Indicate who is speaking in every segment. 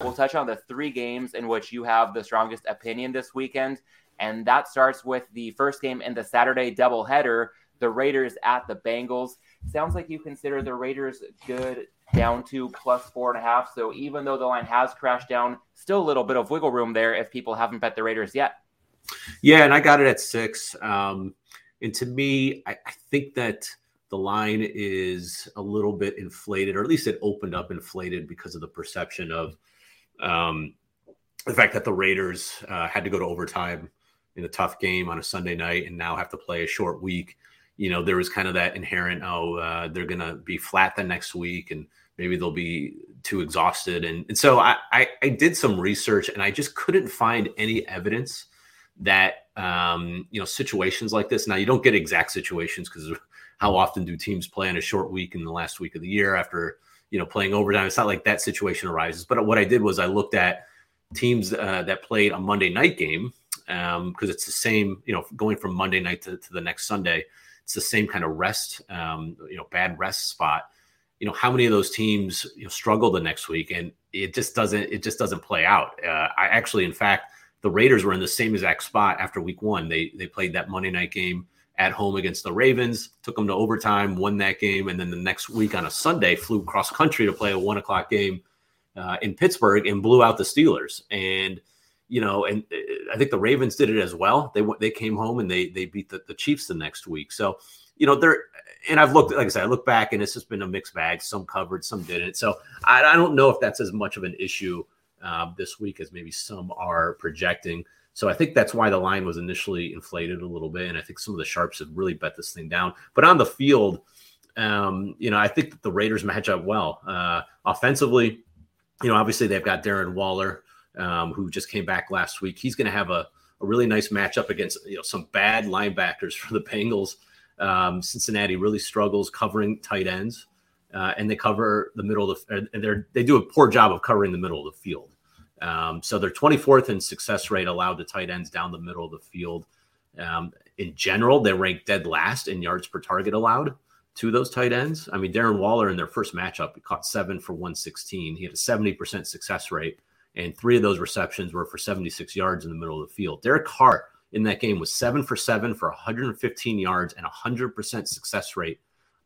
Speaker 1: we'll touch on the three games in which you have the strongest opinion this weekend. And that starts with the first game in the Saturday doubleheader, the Raiders at the Bengals. Sounds like you consider the Raiders good down to plus four and a half. So even though the line has crashed down, still a little bit of wiggle room there if people haven't bet the Raiders yet.
Speaker 2: Yeah, and I got it at six. Um, and to me, I, I think that the line is a little bit inflated, or at least it opened up inflated because of the perception of um, the fact that the Raiders uh, had to go to overtime in a tough game on a Sunday night and now have to play a short week. You know, there was kind of that inherent, oh, uh, they're going to be flat the next week and maybe they'll be too exhausted. And, and so I, I, I did some research and I just couldn't find any evidence that, um, you know, situations like this. Now, you don't get exact situations because how often do teams play in a short week in the last week of the year after, you know, playing overtime? It's not like that situation arises. But what I did was I looked at teams uh, that played a Monday night game because um, it's the same, you know, going from Monday night to, to, the next Sunday, it's the same kind of rest, um, you know, bad rest spot. You know, how many of those teams you know struggle the next week, and it just doesn't, it just doesn't play out. Uh, I actually, in fact, the Raiders were in the same exact spot after Week One. They they played that Monday night game at home against the Ravens, took them to overtime, won that game, and then the next week on a Sunday flew cross country to play a one o'clock game uh, in Pittsburgh and blew out the Steelers. And you know, and uh, I think the Ravens did it as well. They they came home and they they beat the, the Chiefs the next week. So you know they're and I've looked like I said I look back and it's just been a mixed bag. Some covered, some didn't. So I, I don't know if that's as much of an issue uh, this week as maybe some are projecting. So I think that's why the line was initially inflated a little bit, and I think some of the sharps have really bet this thing down. But on the field, um, you know, I think that the Raiders match up well uh, offensively you know, obviously they've got Darren Waller, um, who just came back last week. He's going to have a, a really nice matchup against you know some bad linebackers for the Bengals. Um, Cincinnati really struggles covering tight ends, uh, and they cover the middle of the, and they they do a poor job of covering the middle of the field. Um, so they're 24th in success rate allowed to tight ends down the middle of the field. Um, in general, they rank dead last in yards per target allowed to those tight ends. I mean, Darren Waller in their first matchup caught seven for 116. He had a 70% success rate, and three of those receptions were for 76 yards in the middle of the field. Derek Carr in that game was seven for seven for 115 yards and 100% success rate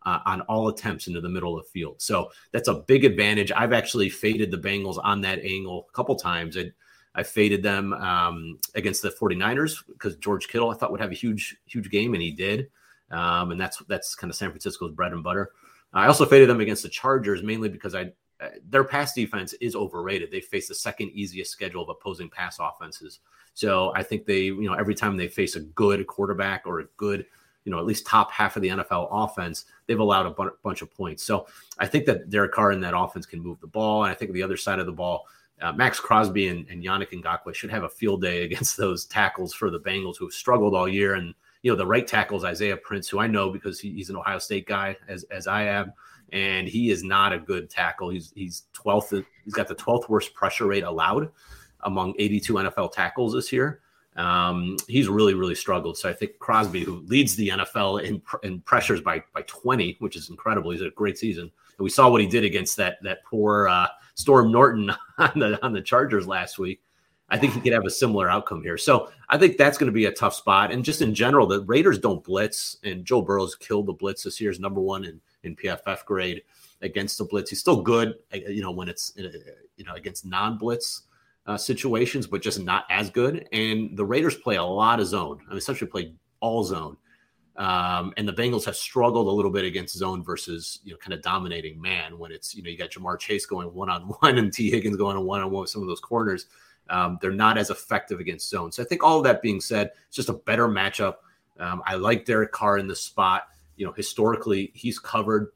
Speaker 2: uh, on all attempts into the middle of the field. So that's a big advantage. I've actually faded the Bengals on that angle a couple times. I, I faded them um, against the 49ers because George Kittle I thought would have a huge, huge game, and he did. Um, and that's that's kind of San Francisco's bread and butter. I also faded them against the Chargers mainly because I uh, their pass defense is overrated. They face the second easiest schedule of opposing pass offenses. So I think they, you know, every time they face a good quarterback or a good, you know, at least top half of the NFL offense, they've allowed a bunch of points. So I think that Derek Carr in that offense can move the ball. And I think the other side of the ball, uh, Maxx Crosby and, and Yannick Ngakoue should have a field day against those tackles for the Bengals who have struggled all year and you know, the right tackles Isaiah Prince, who I know because he, he's an Ohio State guy, as as I am, and he is not a good tackle. He's he's twelfth. He's got the twelfth worst pressure rate allowed among 82 NFL tackles this year. Um, he's really really struggled. So I think Crosby, who leads the NFL in in pressures by by 20, which is incredible. He's a great season. And we saw what he did against that that poor uh, Storm Norton on the on the Chargers last week. I think he could have a similar outcome here. So I think that's going to be a tough spot. And just in general, the Raiders don't blitz, and Joe Burrow's killed the blitz this year. Is number one in in PFF grade against the blitz. He's still good, uh, you know, when it's uh, you know against non-blitz uh, situations, but just not as good. And the Raiders play a lot of zone. I mean, essentially play all zone. Um, and the Bengals have struggled a little bit against zone versus you know kind of dominating man when it's you know you got Ja'Marr Chase going one on one and Tee Higgins going one on one with some of those corners. Um, they're not as effective against zone. So I think all of that being said, it's just a better matchup. Um, I like Derek Carr in the spot. You know, historically, he's covered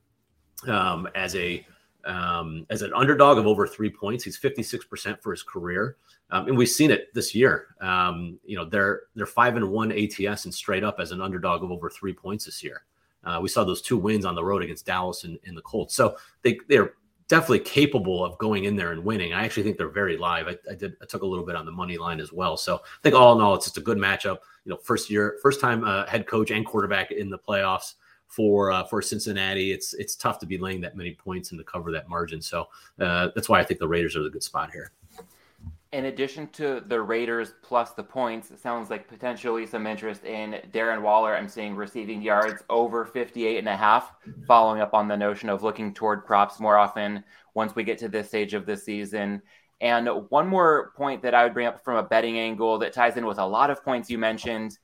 Speaker 2: um, as a um, as an underdog of over three points. He's 56% for his career. Um, and we've seen it this year. Um, you know, they're they're five and one ATS and straight up as an underdog of over three points this year. Uh, we saw those two wins on the road against Dallas and, and the Colts. So they they're definitely capable of going in there and winning. I actually think they're very live. I, I, did I took a little bit on the money line as well. So I think all in all, it's just a good matchup. You know, first year, first time uh, head coach and quarterback in the playoffs for uh, for Cincinnati. It's it's tough to be laying that many points and to cover that margin. So uh, that's why I think the Raiders are the good spot here.
Speaker 1: In addition to the Raiders plus the points, it sounds like potentially some interest in Darren Waller. I'm seeing receiving yards over 58 and a half, following up on the notion of looking toward props more often once we get to this stage of the season. And one more point that I would bring up from a betting angle that ties in with a lot of points you mentioned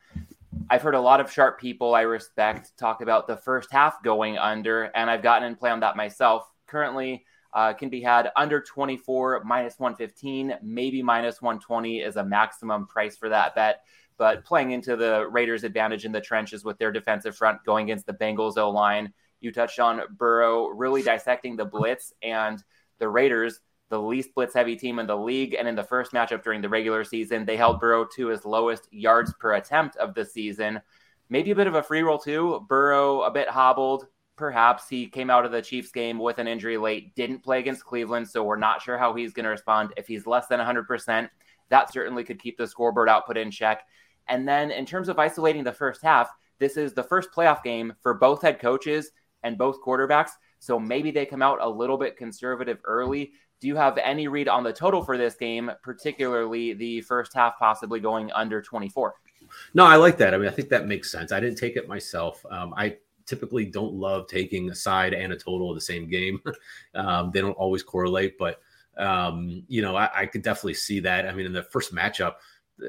Speaker 1: I've heard a lot of sharp people I respect talk about the first half going under, and I've gotten in play on that myself. Currently, uh, can be had under 24, minus 115, maybe minus 120 is a maximum price for that bet. But playing into the Raiders' advantage in the trenches with their defensive front going against the Bengals O line, you touched on Burrow really dissecting the blitz and the Raiders the least blitz heavy team in the league. And in the first matchup during the regular season, they held Burrow to his lowest yards per attempt of the season. Maybe a bit of a free roll, too. Burrow a bit hobbled. Perhaps he came out of the Chiefs game with an injury late, didn't play against Cleveland. So we're not sure how he's going to respond. If he's less than 100%, that certainly could keep the scoreboard output in check. And then in terms of isolating the first half, this is the first playoff game for both head coaches and both quarterbacks. So maybe they come out a little bit conservative early. Do you have any read on the total for this game, particularly the first half possibly going under 24?
Speaker 2: No, I like that. I mean, I think that makes sense. I didn't take it myself. Um, I typically don't love taking a side and a total of the same game. um, they don't always correlate, but um, you know, I, I could definitely see that. I mean, in the first matchup,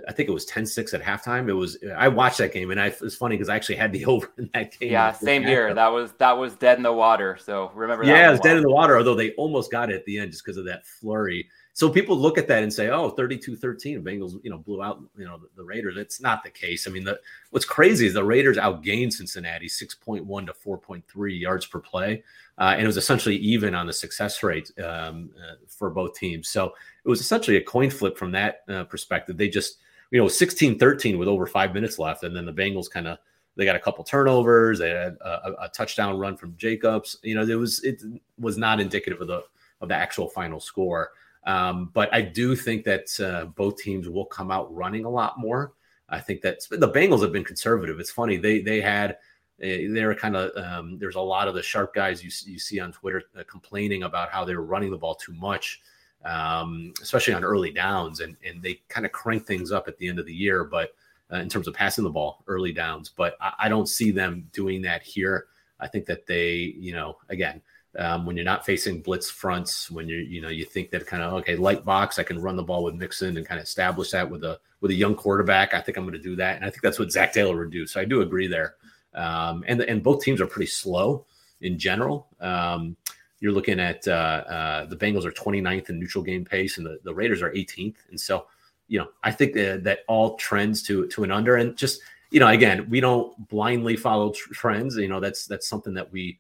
Speaker 2: I think it was 10-6 at halftime. It was I watched that game and I, it was funny because I actually had the over in that game.
Speaker 1: Yeah, same here. That was that was dead in the water. So remember
Speaker 2: Yeah, it was dead in the water, although they almost got it at the end just because of that flurry. So people look at that and say, "Oh, 32-13, Bengals, you know, blew out, you know, the, the, Raiders." That's not the case. I mean, the what's crazy is the Raiders outgained Cincinnati 6.1 to 4.3 yards per play, uh, and it was essentially even on the success rate um, uh, for both teams. So it was essentially a coin flip from that uh, perspective. They just, you know, 16-13 with over five minutes left, and then the Bengals kind of they got a couple turnovers. They had a, a, touchdown run from Jacobs. You know, it was it was not indicative of the of the actual final score. Um, but I do think that uh, both teams will come out running a lot more. I think that the Bengals have been conservative. It's funny they they had eh, they're kind of um, there's a lot of the sharp guys you you see on Twitter uh, complaining about how they were running the ball too much, um, especially on early downs, and and they kind of crank things up at the end of the year, but uh, in terms of passing the ball early downs. But I, I don't see them doing that here. I think that they you know again um, when you're not facing blitz fronts, when you're, you know, you think that kind of okay, light box, I can run the ball with Mixon and kind of establish that with a with a young quarterback. I think I'm going to do that, and I think that's what Zac Taylor would do. So I do agree there. Um, and and both teams are pretty slow in general. Um, you're looking at uh, uh, the Bengals are 29th in neutral game pace, and the, the Raiders are 18th. And so, you know, I think that, that all trends to to an under, and just you know, again, we don't blindly follow trends. You know, that's that's something that we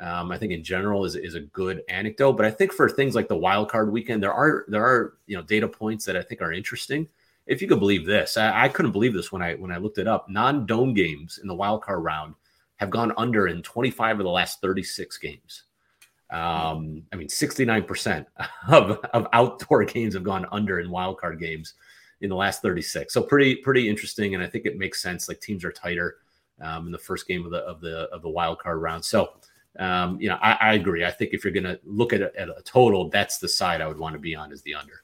Speaker 2: um, I think in general is, is a good anecdote. But I think for things like the wild card weekend, there are there are you know data points that I think are interesting. If you could believe this, I, I couldn't believe this when I when I looked it up. Non dome games in the wild card round have gone under in 25 of the last 36 games. Um, I mean, 69% of, of outdoor games have gone under in wild card games in the last 36. So pretty, pretty interesting. And I think it makes sense. Like teams are tighter um, in the first game of the, of the, of the wild card round. So um, you know, I, I, agree. I think if you're going to look at a, at a total, that's the side I would want to be on is the under.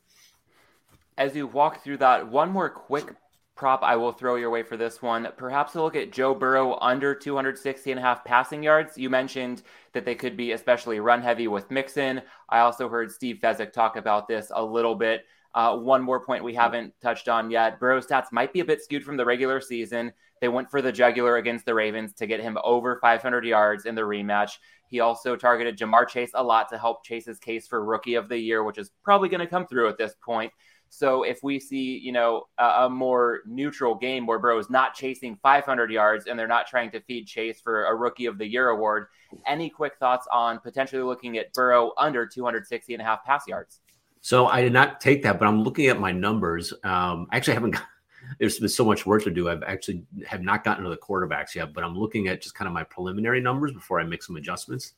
Speaker 1: As you walk through that, one more quick prop I will throw your way for this one. Perhaps a look at Joe Burrow under 260 and a half passing yards. You mentioned that they could be especially run heavy with Mixon. I also heard Steve Fezzik talk about this a little bit. Uh, one more point we haven't touched on yet. Burrow's stats might be a bit skewed from the regular season. They went for the jugular against the Ravens to get him over 500 yards in the rematch. He also targeted Ja'Marr Chase a lot to help Chase's case for rookie of the year, which is probably going to come through at this point. So if we see, you know, a, a more neutral game where Burrow is not chasing 500 yards and they're not trying to feed Chase for a rookie of the year award, any quick thoughts on potentially looking at Burrow under 260 and a half pass yards?
Speaker 2: So I did not take that, but I'm looking at my numbers. Um, I actually haven't there's been so much work to do. I've actually have not gotten to the quarterbacks yet, but I'm looking at just kind of my preliminary numbers before I make some adjustments.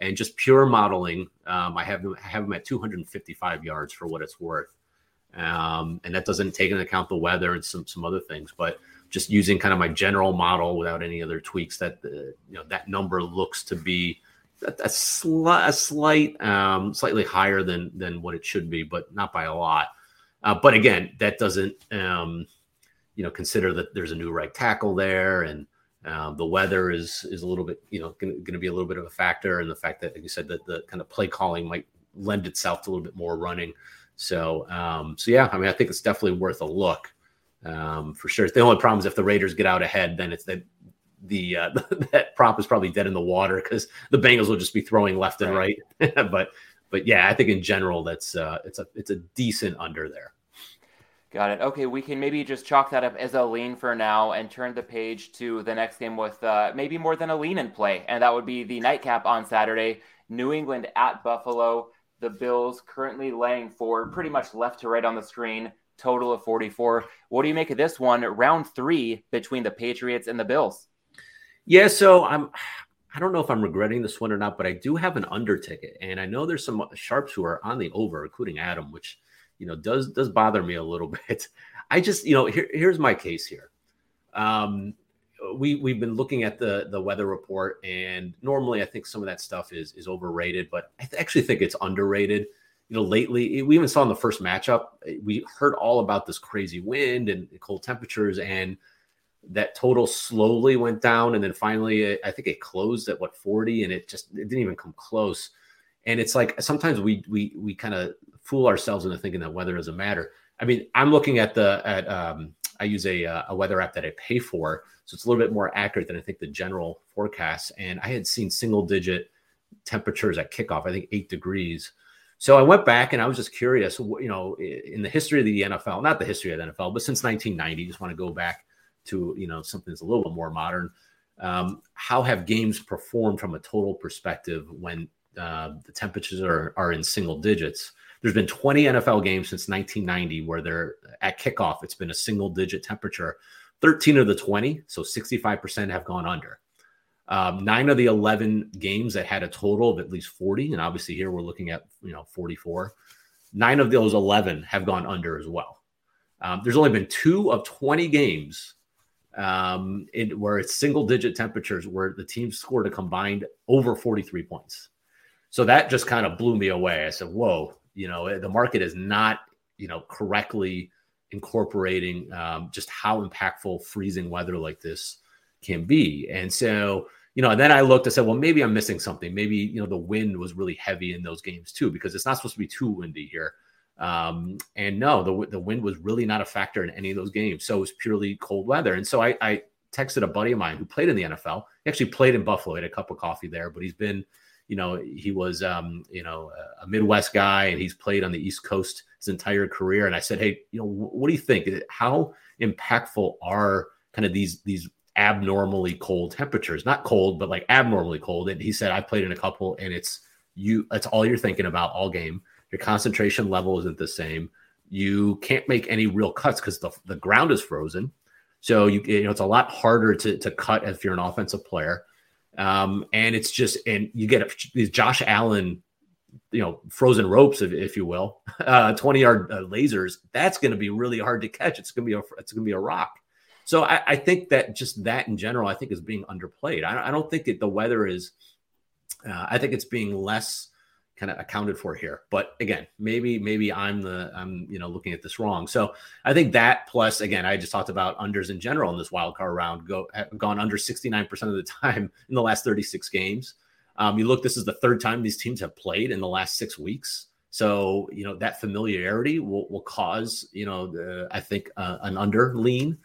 Speaker 2: And just pure modeling, um, I have them, I have them at 255 yards for what it's worth, um, and that doesn't take into account the weather and some some other things. But just using kind of my general model without any other tweaks, that the you know that number looks to be a, a, sli- a slight, um, slightly higher than than what it should be, but not by a lot. Uh, but again, that doesn't, um, you know, consider that there's a new right tackle there, and um, the weather is is a little bit, you know, going to be a little bit of a factor, and the fact that, like you said, that the kind of play calling might lend itself to a little bit more running. So, um, so yeah, I mean, I think it's definitely worth a look um, for sure. The only problem is if the Raiders get out ahead, then it's that the uh, that prop is probably dead in the water because the Bengals will just be throwing left and right. but but yeah, I think in general that's uh, it's a it's a decent under there.
Speaker 1: Got it. Okay, we can maybe just chalk that up as a lean for now and turn the page to the next game with uh, maybe more than a lean in play, and that would be the nightcap on Saturday. New England at Buffalo. The Bills currently laying for pretty much left to right on the screen, total of 44. What do you make of this one? Round three between the Patriots and the Bills.
Speaker 2: Yeah, so I'm I don't know if I'm regretting this one or not, but I do have an under ticket, and I know there's some sharps who are on the over, including Adam, which you know does does bother me a little bit. I just you know here, here's my case here. Um, we we've been looking at the the weather report, and normally I think some of that stuff is is overrated, but I th- actually think it's underrated. You know, lately we even saw in the first matchup, we heard all about this crazy wind and cold temperatures, and that total slowly went down, and then finally I think it closed at what 40, and it just it didn't even come close. And it's like sometimes we we we kind of fool ourselves into thinking that weather doesn't matter. I mean, I'm looking at the at um, I use a uh, a weather app that I pay for so it's a little bit more accurate than I think the general forecasts. And I had seen single digit temperatures at kickoff, I think eight degrees. So I went back and I was just curious, you know, in the history of the NFL, not the history of the NFL, but since 1990, just want to go back to, you know, something that's a little bit more modern. Um, how have games performed from a total perspective when uh, the temperatures are, are in single digits? There's been 20 NFL games since 1990 where they're at kickoff, it's been a single digit temperature. 13 of the 20, so 65% have gone under. Um, nine of the 11 games that had a total of at least 40, and obviously here we're looking at you know 44. Nine of those 11 have gone under as well. Um, there's only been two of 20 games um, in, where it's single digit temperatures where the team scored a combined over 43 points. So that just kind of blew me away. I said, "Whoa, you know, the market is not you know correctly." incorporating um, just how impactful freezing weather like this can be. And so, you know, and then I looked, I said, well, maybe I'm missing something. Maybe, you know, the wind was really heavy in those games too, because it's not supposed to be too windy here. Um, and no, the, the wind was really not a factor in any of those games. So it was purely cold weather. And so I, I texted a buddy of mine who played in the NFL. He actually played in Buffalo, he had a cup of coffee there, but he's been, you know, he was, um, you know, a Midwest guy and he's played on the East Coast his entire career. And I said, hey, you know, what do you think? How impactful are kind of these these abnormally cold temperatures? Not cold, but like abnormally cold. And he said, I played in a couple, and it's you. That's all you're thinking about all game. Your concentration level isn't the same. You can't make any real cuts because the the ground is frozen. So you you know it's a lot harder to to cut if you're an offensive player. Um, and it's just and you get these Josh Allen you know frozen ropes if, if you will uh 20 yard uh, lasers that's going to be really hard to catch it's going to be a it's going to be a rock so I, I, think that just that in general i think is being underplayed i, I don't think that the weather is uh, i think it's being less kind of accounted for here but again maybe maybe i'm the i'm you know looking at this wrong so i think that plus again i just talked about unders in general in this wild card round go gone under 69% of the time in the last 36 games um, you look, this is the third time these teams have played in the last six weeks. So, you know, that familiarity will, will cause, you know, the, I think uh, an under lean.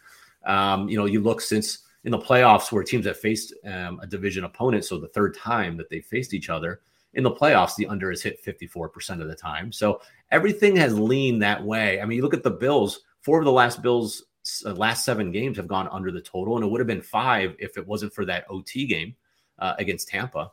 Speaker 2: Um, you know, you look since in the playoffs where teams have faced um, a division opponent. So the third time that they faced each other in the playoffs, the under has hit 54% of the time. So everything has leaned that way. I mean, you look at the Bills, four of the last Bills uh, last seven games have gone under the total, and it would have been five if it wasn't for that OT game uh, against Tampa.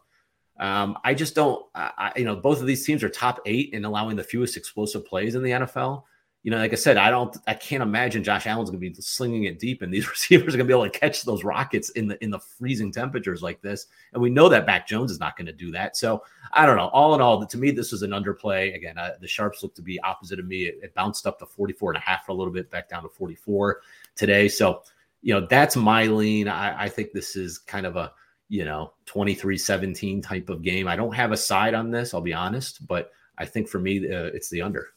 Speaker 2: Um, I just don't, I, you know, both of these teams are top eight in allowing the fewest explosive plays in the NFL. You know, like I said, I don't, I can't imagine Josh Allen's going to be slinging it deep, and these receivers are going to be able to catch those rockets in the in the freezing temperatures like this. And we know that Mac Jones is not going to do that. So I don't know. All in all, to me, this was an underplay. Again, uh, the sharps look to be opposite of me. It, it bounced up to 44 and a half for a little bit, back down to 44 today. So you know, that's my lean. I, I think this is kind of a, you know, 23 17 type of game. I don't have a side on this, I'll be honest, but I think for me, uh, it's the under.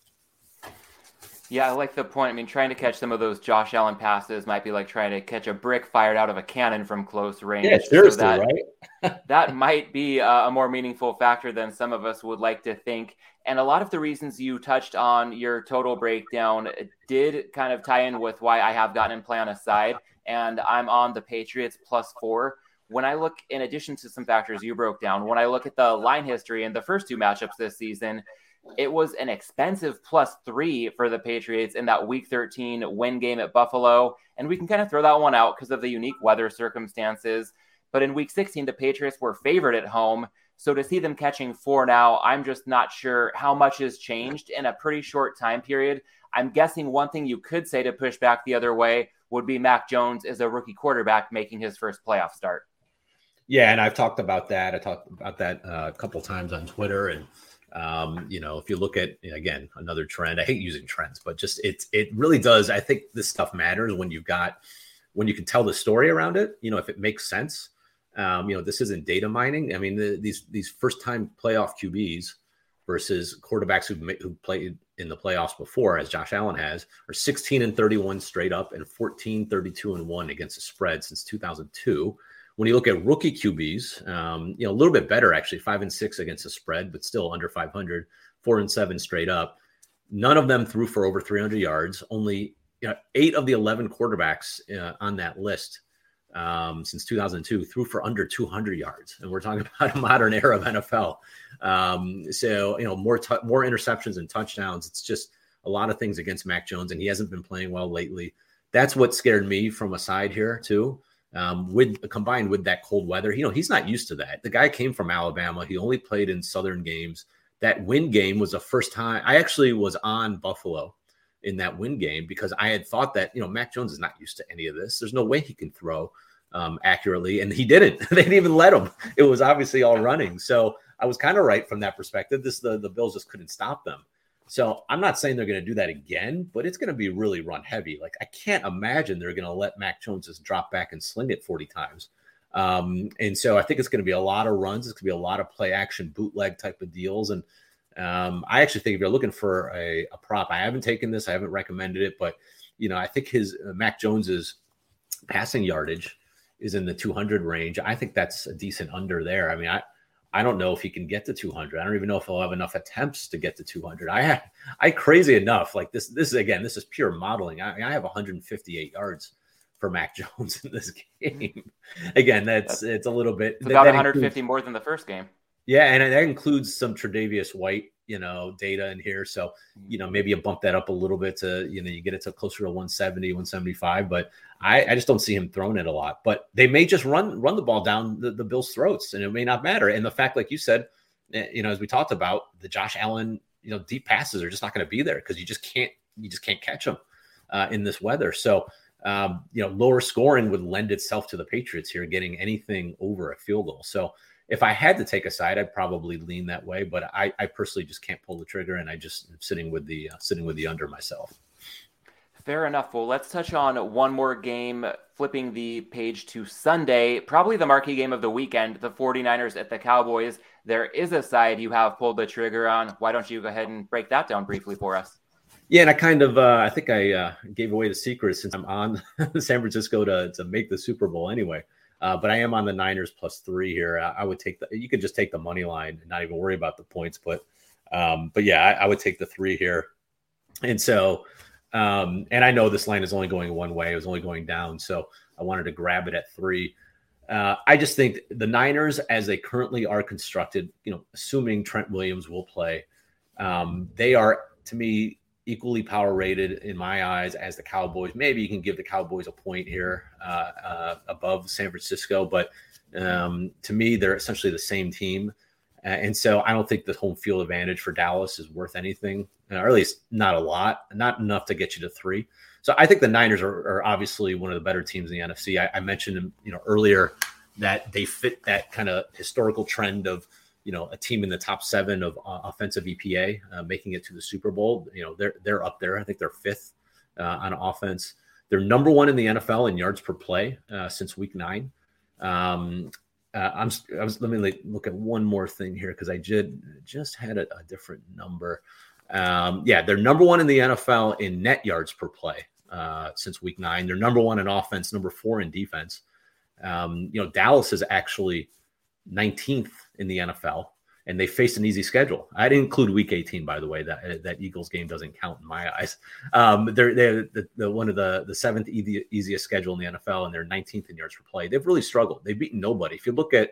Speaker 1: Yeah, I like the point. I mean, trying to catch some of those Josh Allen passes might be like trying to catch a brick fired out of a cannon from close range.
Speaker 2: Yeah, seriously,
Speaker 1: so that,
Speaker 2: right?
Speaker 1: that might be a, a more meaningful factor than some of us would like to think. And a lot of the reasons you touched on your total breakdown did kind of tie in with why I have gotten in play on a side, and I'm on the Patriots plus four. When I look, in addition to some factors you broke down, when I look at the line history in the first two matchups this season, it was an expensive plus three for the Patriots in that week 13 win game at Buffalo. And we can kind of throw that one out because of the unique weather circumstances. But in week 16, the Patriots were favored at home. So to see them catching four now, I'm just not sure how much has changed in a pretty short time period. I'm guessing one thing you could say to push back the other way would be Mac Jones is a rookie quarterback making his first playoff start.
Speaker 2: Yeah, and I've talked about that. I talked about that uh, a couple times on Twitter, and um, you know, if you look at again another trend, I hate using trends, but just it it really does. I think this stuff matters when you've got when you can tell the story around it. You know, if it makes sense. Um, you know, this isn't data mining. I mean, the, these these first time playoff QBs versus quarterbacks who've, who played in the playoffs before, as Josh Allen has, are 16 and 31 straight up and 14, 32 and one against the spread since 2002. When you look at rookie QBs, um, you know, a little bit better actually, five and six against the spread, but still under 500, four and seven straight up. None of them threw for over 300 yards. Only you know, eight of the 11 quarterbacks uh, on that list um, since 2002 threw for under 200 yards, and we're talking about a modern era of NFL. Um, so you know, more t- more interceptions and touchdowns. It's just a lot of things against Mac Jones, and he hasn't been playing well lately. That's what scared me from a side here too um, with combined with that cold weather. You know, he's not used to that. The guy came from Alabama. He only played in Southern games. That win game was the first time I actually was on Buffalo in that win game because I had thought that you know Mac Jones is not used to any of this. There's no way he can throw um, accurately, and he didn't. they didn't even let him. It was obviously all running. So I was kind of right from that perspective. This the the Bills just couldn't stop them. So I'm not saying they're going to do that again, but it's going to be really run heavy. Like I can't imagine they're going to let Mac Jones just drop back and sling it 40 times. Um, and so I think it's going to be a lot of runs. It's going to be a lot of play action bootleg type of deals. And um, I actually think if you're looking for a, a, prop, I haven't taken this, I haven't recommended it, but you know, I think his uh, Mac Jones's passing yardage is in the 200 range. I think that's a decent under there. I mean, I I don't know if he can get to 200. I don't even know if he'll have enough attempts to get to 200. I have, I crazy enough. Like this, this is again, this is pure modeling. I, I have 158 yards for Mac Jones in this hmm. game. again, that's, that's it's a little bit
Speaker 1: about that 150 includes, more than the first game.
Speaker 2: Yeah, and that includes some Tre'Davious White you know, data in here. So, you know, maybe you bump that up a little bit to, you know, you get it to closer to 170, 175. But I, I just don't see him throwing it a lot. But they may just run run the ball down the, the Bills' throats, and it may not matter. And the fact, like you said, eh, you know, as we talked about, the Josh Allen, you know, deep passes are just not going to be there because you just can't you just can't catch them uh, in this weather. So. Um, you know, lower scoring would lend itself to the Patriots here getting anything over a field goal. So if I had to take a side, I'd probably lean that way. But I, I personally just can't pull the trigger, and I just am sitting with the uh, sitting with the under myself.
Speaker 1: Fair enough. Well, let's touch on one more game, flipping the page to Sunday, probably the marquee game of the weekend, the 49ers at the Cowboys. There is a side you have pulled the trigger on. Why don't you go ahead and break that down briefly for us?
Speaker 2: Yeah, and I kind of, uh, I think I uh, gave away the secret since I'm on San Francisco to, to make the Super Bowl anyway. Uh, but I am on the Niners plus three here. I, I, would take the. You could just take the money line and not even worry about the points. But, um, but yeah, I, I, would take the three here. And so, um, and I know this line is only going one way. It was only going down, so I wanted to grab it at three. Uh, I just think the Niners, as they currently are constructed, you know, assuming Trent Williams will play, um, they are to me equally power rated in my eyes as the Cowboys. Maybe you can give the Cowboys a point here uh, uh, above San Francisco, but um, to me, they're essentially the same team. Uh, and so I don't think the home field advantage for Dallas is worth anything, uh, or at least not a lot, not enough to get you to three. So I think the Niners are, are obviously one of the better teams in the NFC. I, I mentioned, you know, earlier that they fit that kind of historical trend of you know a team in the top seven of uh, offensive EPA, uh, making it to the Super Bowl. You know they're they're up there. I think they're fifth uh, on offense. They're number one in the NFL in yards per play uh, since week nine. Um, uh, I'm I was let me look at one more thing here because I did just had a, a different number. Um, yeah, they're number one in the NFL in net yards per play uh, since week nine. They're number one in offense, number four in defense. Um, you know, Dallas is actually 19th in the NFL, and they faced an easy schedule. I didn't include Week 18, by the way. That that Eagles game doesn't count in my eyes. Um, they're they're the, the, one of the the seventh easiest schedule in the NFL, and they're 19th in yards per play. They've really struggled. They've beaten nobody. If you look at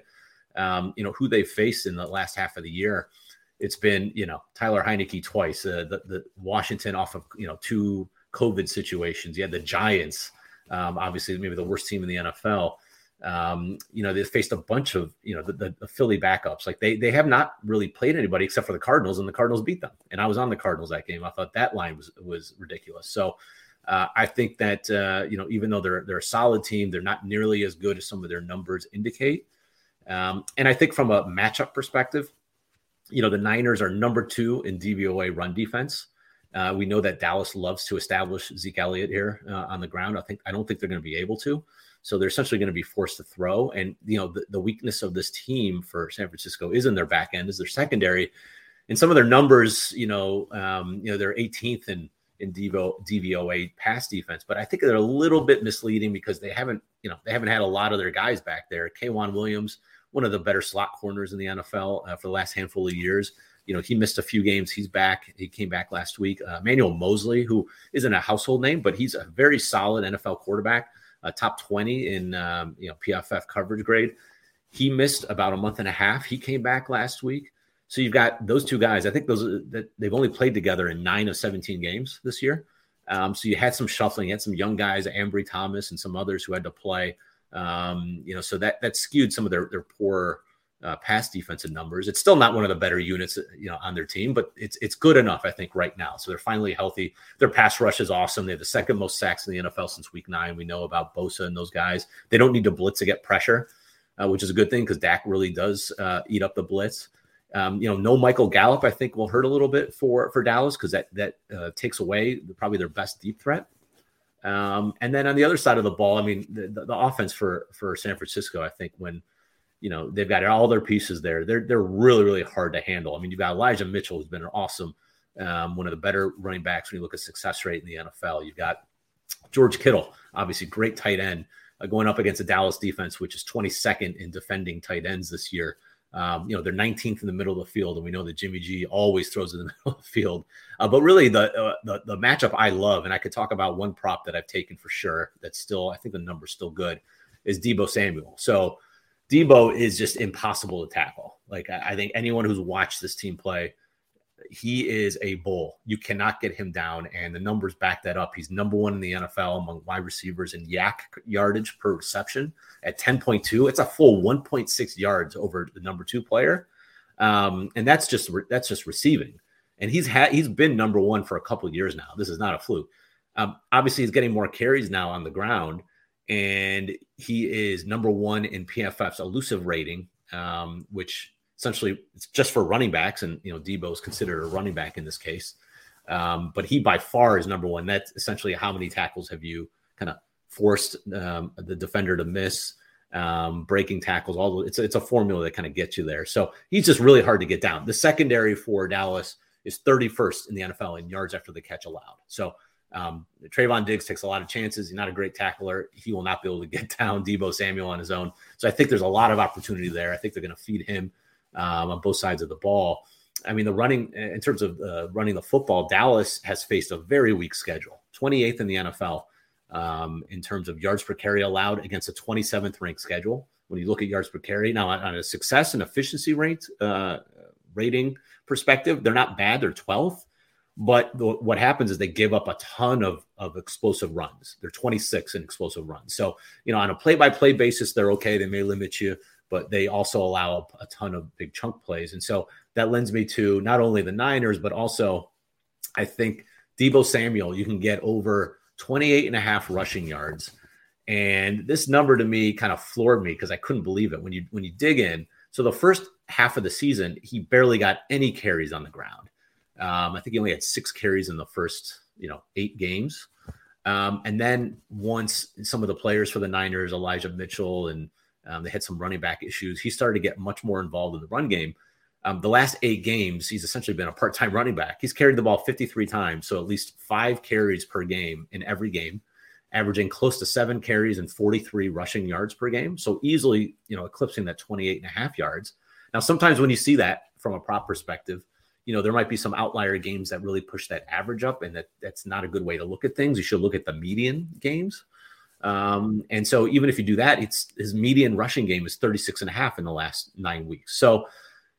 Speaker 2: um, you know who they faced in the last half of the year, it's been you know Tyler Heinicke twice, uh, the the Washington off of you know two COVID situations. You had the Giants, um, obviously maybe the worst team in the NFL. Um, you know, they faced a bunch of, you know, the, the, Philly backups. Like they they have not really played anybody except for the Cardinals, and the Cardinals beat them. And I was on the Cardinals that game. I thought that line was was ridiculous. So uh, I think that uh, you know, even though they're they're a solid team, they're not nearly as good as some of their numbers indicate. Um, and I think from a matchup perspective, you know, the Niners are number two in DVOA run defense. Uh, we know that Dallas loves to establish Zeke Elliott here uh, on the ground. I think I don't think they're going to be able to. So they're essentially going to be forced to throw. And you know the, the weakness of this team for San Francisco is in their back end, is their secondary, and some of their numbers. You know, um, you know they're 18th in in Devo, DVOA pass defense, but I think they're a little bit misleading because they haven't you know they haven't had a lot of their guys back there. K'Waun Williams, one of the better slot corners in the NFL uh, for the last handful of years you know, he missed a few games. He's back. He came back last week. Uh, Manuel Moseley, who isn't a household name, but he's a very solid NFL quarterback, uh, top 20 in, um, you know, PFF coverage grade. He missed about a month and a half. He came back last week. So you've got those two guys. I think those that they've only played together in nine of 17 games this year. Um, so you had some shuffling, you had some young guys, Ambry Thomas and some others who had to play. Um, you know, so that that skewed some of their their poor uh, pass defensive numbers. It's still not one of the better units, you know, on their team, but it's it's good enough, I think, right now. So they're finally healthy. Their pass rush is awesome. They have the second most sacks in the NFL since Week Nine. We know about Bosa and those guys. They don't need to blitz to get pressure, uh, which is a good thing because Dak really does uh, eat up the blitz. Um, you know, no Michael Gallup, I think, will hurt a little bit for for Dallas because that that uh, takes away probably their best deep threat. Um, and then on the other side of the ball, I mean, the, the, the offense for for San Francisco, I think when you know they've got all their pieces there. They're they're really really hard to handle. I mean, you've got Elijah Mitchell, who's been an awesome, um, one of the better running backs when you look at success rate in the NFL. You've got George Kittle, obviously great tight end, uh, going up against the Dallas defense, which is 22nd in defending tight ends this year. Um, you know, they're 19th in the middle of the field, and we know that Jimmy G always throws in the middle of the field. Uh, but really, the, uh, the the matchup I love, and I could talk about one prop that I've taken for sure. That's still, I think the number's still good, is Deebo Samuel. So Deebo is just impossible to tackle. Like I, I think anyone who's watched this team play, he is a bull. You cannot get him down, and the numbers back that up. He's number one in the NFL among wide receivers in YAC yardage per reception at 10.2. It's a full 1.6 yards over the number two player, um, and that's just that's just receiving. And he's had he's been number one for a couple years now. This is not a fluke. Um, obviously, he's getting more carries now on the ground, and he is number one in PFF's elusive rating, um, which essentially it's just for running backs, and you know Deebo is considered a running back in this case. Um, but he by far is number one. That's essentially how many tackles have you kind of forced um, the defender to miss, um, breaking tackles. All it's it's a formula that kind of gets you there. So he's just really hard to get down. The secondary for Dallas is 31st in the NFL in yards after the catch allowed. So um, Trevon Diggs takes a lot of chances. He's not a great tackler. He will not be able to get down Deebo Samuel on his own. So I think there's a lot of opportunity there. I think they're going to feed him um, on both sides of the ball. I mean, the running in terms of uh, running the football, Dallas has faced a very weak schedule, 28th in the NFL um, in terms of yards per carry allowed against a 27th ranked schedule. When you look at yards per carry, now on a success and efficiency rate uh, rating perspective, they're not bad. They're 12th but what happens is they give up a ton of, of explosive runs. They're 26 in explosive runs. So, you know, on a play by play basis, they're okay. They may limit you, but they also allow a, a, ton of big chunk plays. And so that lends me to not only the Niners, but also I think Deebo Samuel, you can get over 28 and a half rushing yards. And this number to me kind of floored me because I couldn't believe it when you when you dig in. So the first half of the season, he barely got any carries on the ground. Um, I think he only had six carries in the first, you know, eight games. Um, and then once some of the players for the Niners, Elijah Mitchell, and um, they had some running back issues, he started to get much more involved in the run game. Um, the last eight games, he's essentially been a part time running back. He's carried the ball 53 times, so at least five carries per game in every game, averaging close to seven carries and 43 rushing yards per game. So easily, you know, eclipsing that 28 and a half yards. Now, sometimes when you see that from a prop perspective, you know, there might be some outlier games that really push that average up, and that that's not a good way to look at things. You should look at the median games. Um, and so even if you do that, it's his median rushing game is 36 and a half in the last nine weeks. So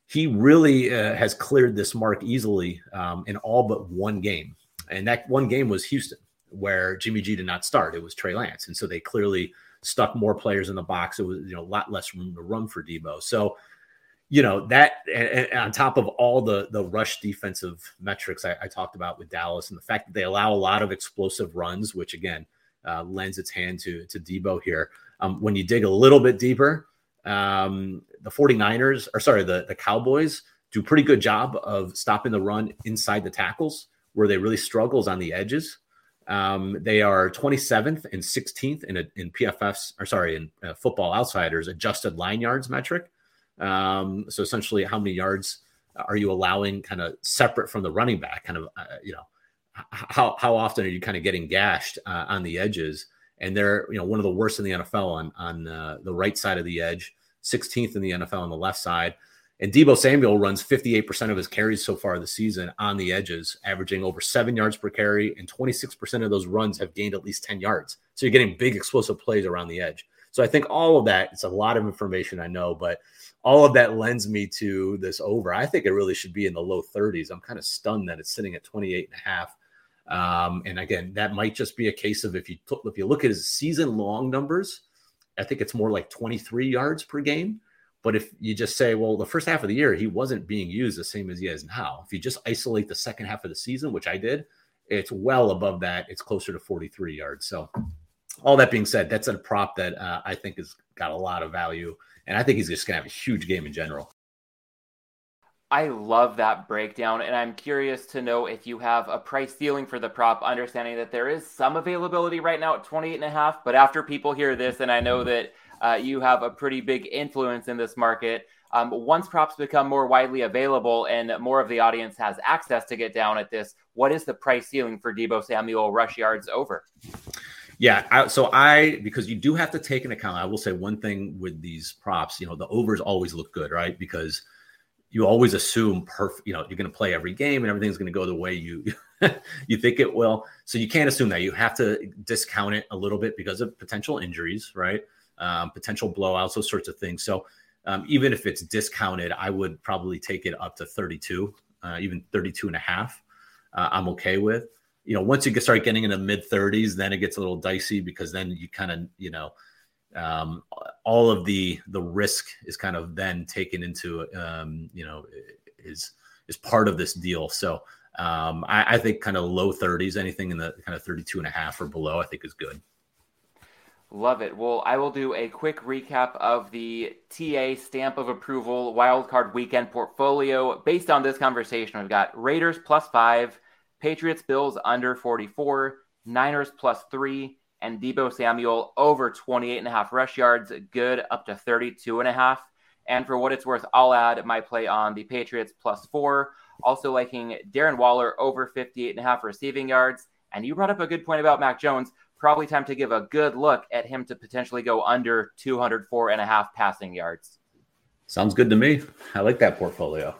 Speaker 2: he really uh, has cleared this mark easily um, in all but one game. And that one game was Houston, where Jimmy G did not start. It was Trey Lance. And so they clearly stuck more players in the box. It was, you know, a lot less room to run for Deebo. So, you know, that and, and on top of all the the rush defensive metrics I, I, talked about with Dallas and the fact that they allow a lot of explosive runs, which again uh, lends its hand to to Deebo here. Um, when you dig a little bit deeper, um, the 49ers, or sorry, the, the Cowboys do a pretty good job of stopping the run inside the tackles where they really struggles on the edges. Um, they are 27th and 16th in, a, in PFF's, or sorry, in uh, Football Outsiders adjusted line yards metric. Um, so essentially, how many yards are you allowing kind of separate from the running back? Kind of, uh, you know, how how often are you kind of getting gashed uh, on the edges? And they're you know one of the worst in the NFL on on uh, the right side of the edge. 16th in the NFL on the left side. And Deebo Samuel runs 58% of his carries so far this season on the edges, averaging over seven yards per carry, and 26% of those runs have gained at least 10 yards. So you're getting big explosive plays around the edge. So I think all of that, it's a lot of information I know, but all of that lends me to this over. I think it really should be in the low 30s. I'm kind of stunned that it's sitting at 28 and a half. Um, and again, that might just be a case of if you if you look at his season long numbers, I think it's more like 23 yards per game. But if you just say, well, the first half of the year, he wasn't being used the same as he is now. If you just isolate the second half of the season, which I did, it's well above that. It's closer to 43 yards. So, all that being said, that's a prop that uh, I think has got a lot of value. And I think he's just going to have a huge game in general.
Speaker 1: I love that breakdown, and I'm curious to know if you have a price ceiling for the prop, understanding that there is some availability right now at 28 and a half. But after people hear this, and I know that uh, you have a pretty big influence in this market, um, once props become more widely available and more of the audience has access to get down at this, what is the price ceiling for Deebo Samuel rush yards over?
Speaker 2: Yeah, I, so I because you do have to take into account. I will say one thing with these props, you know, the overs always look good, right? Because you always assume perfect, you know, you're going to play every game and everything's going to go the way you you think it will. So you can't assume that. You have to discount it a little bit because of potential injuries, right? Um, potential blowouts, those sorts of things. So um, even if it's discounted, I would probably take it up to 32, uh, even 32 and a half. Uh, I'm okay with. You know, once you start getting in the mid 30s, then it gets a little dicey because then you kind of, you know, um, all of the the risk is kind of then taken into um, you know is is part of this deal. So um, I, I think kind of low 30s, anything in the kind of 32 and a half or below, I think is good.
Speaker 1: Love it. Well, I will do a quick recap of the TA stamp of approval wildcard weekend portfolio. Based on this conversation, we've got Raiders plus five, Patriots Bills under 44, Niners plus three, and Deebo Samuel over 28 and a half rush yards, good up to 32 and a half. And for what it's worth, I'll add my play on the Patriots plus four. Also liking Darren Waller over 58 and a half receiving yards. And you brought up a good point about Mac Jones. Probably time to give a good look at him to potentially go under 204 and a half passing yards.
Speaker 2: Sounds good to me. I like that portfolio.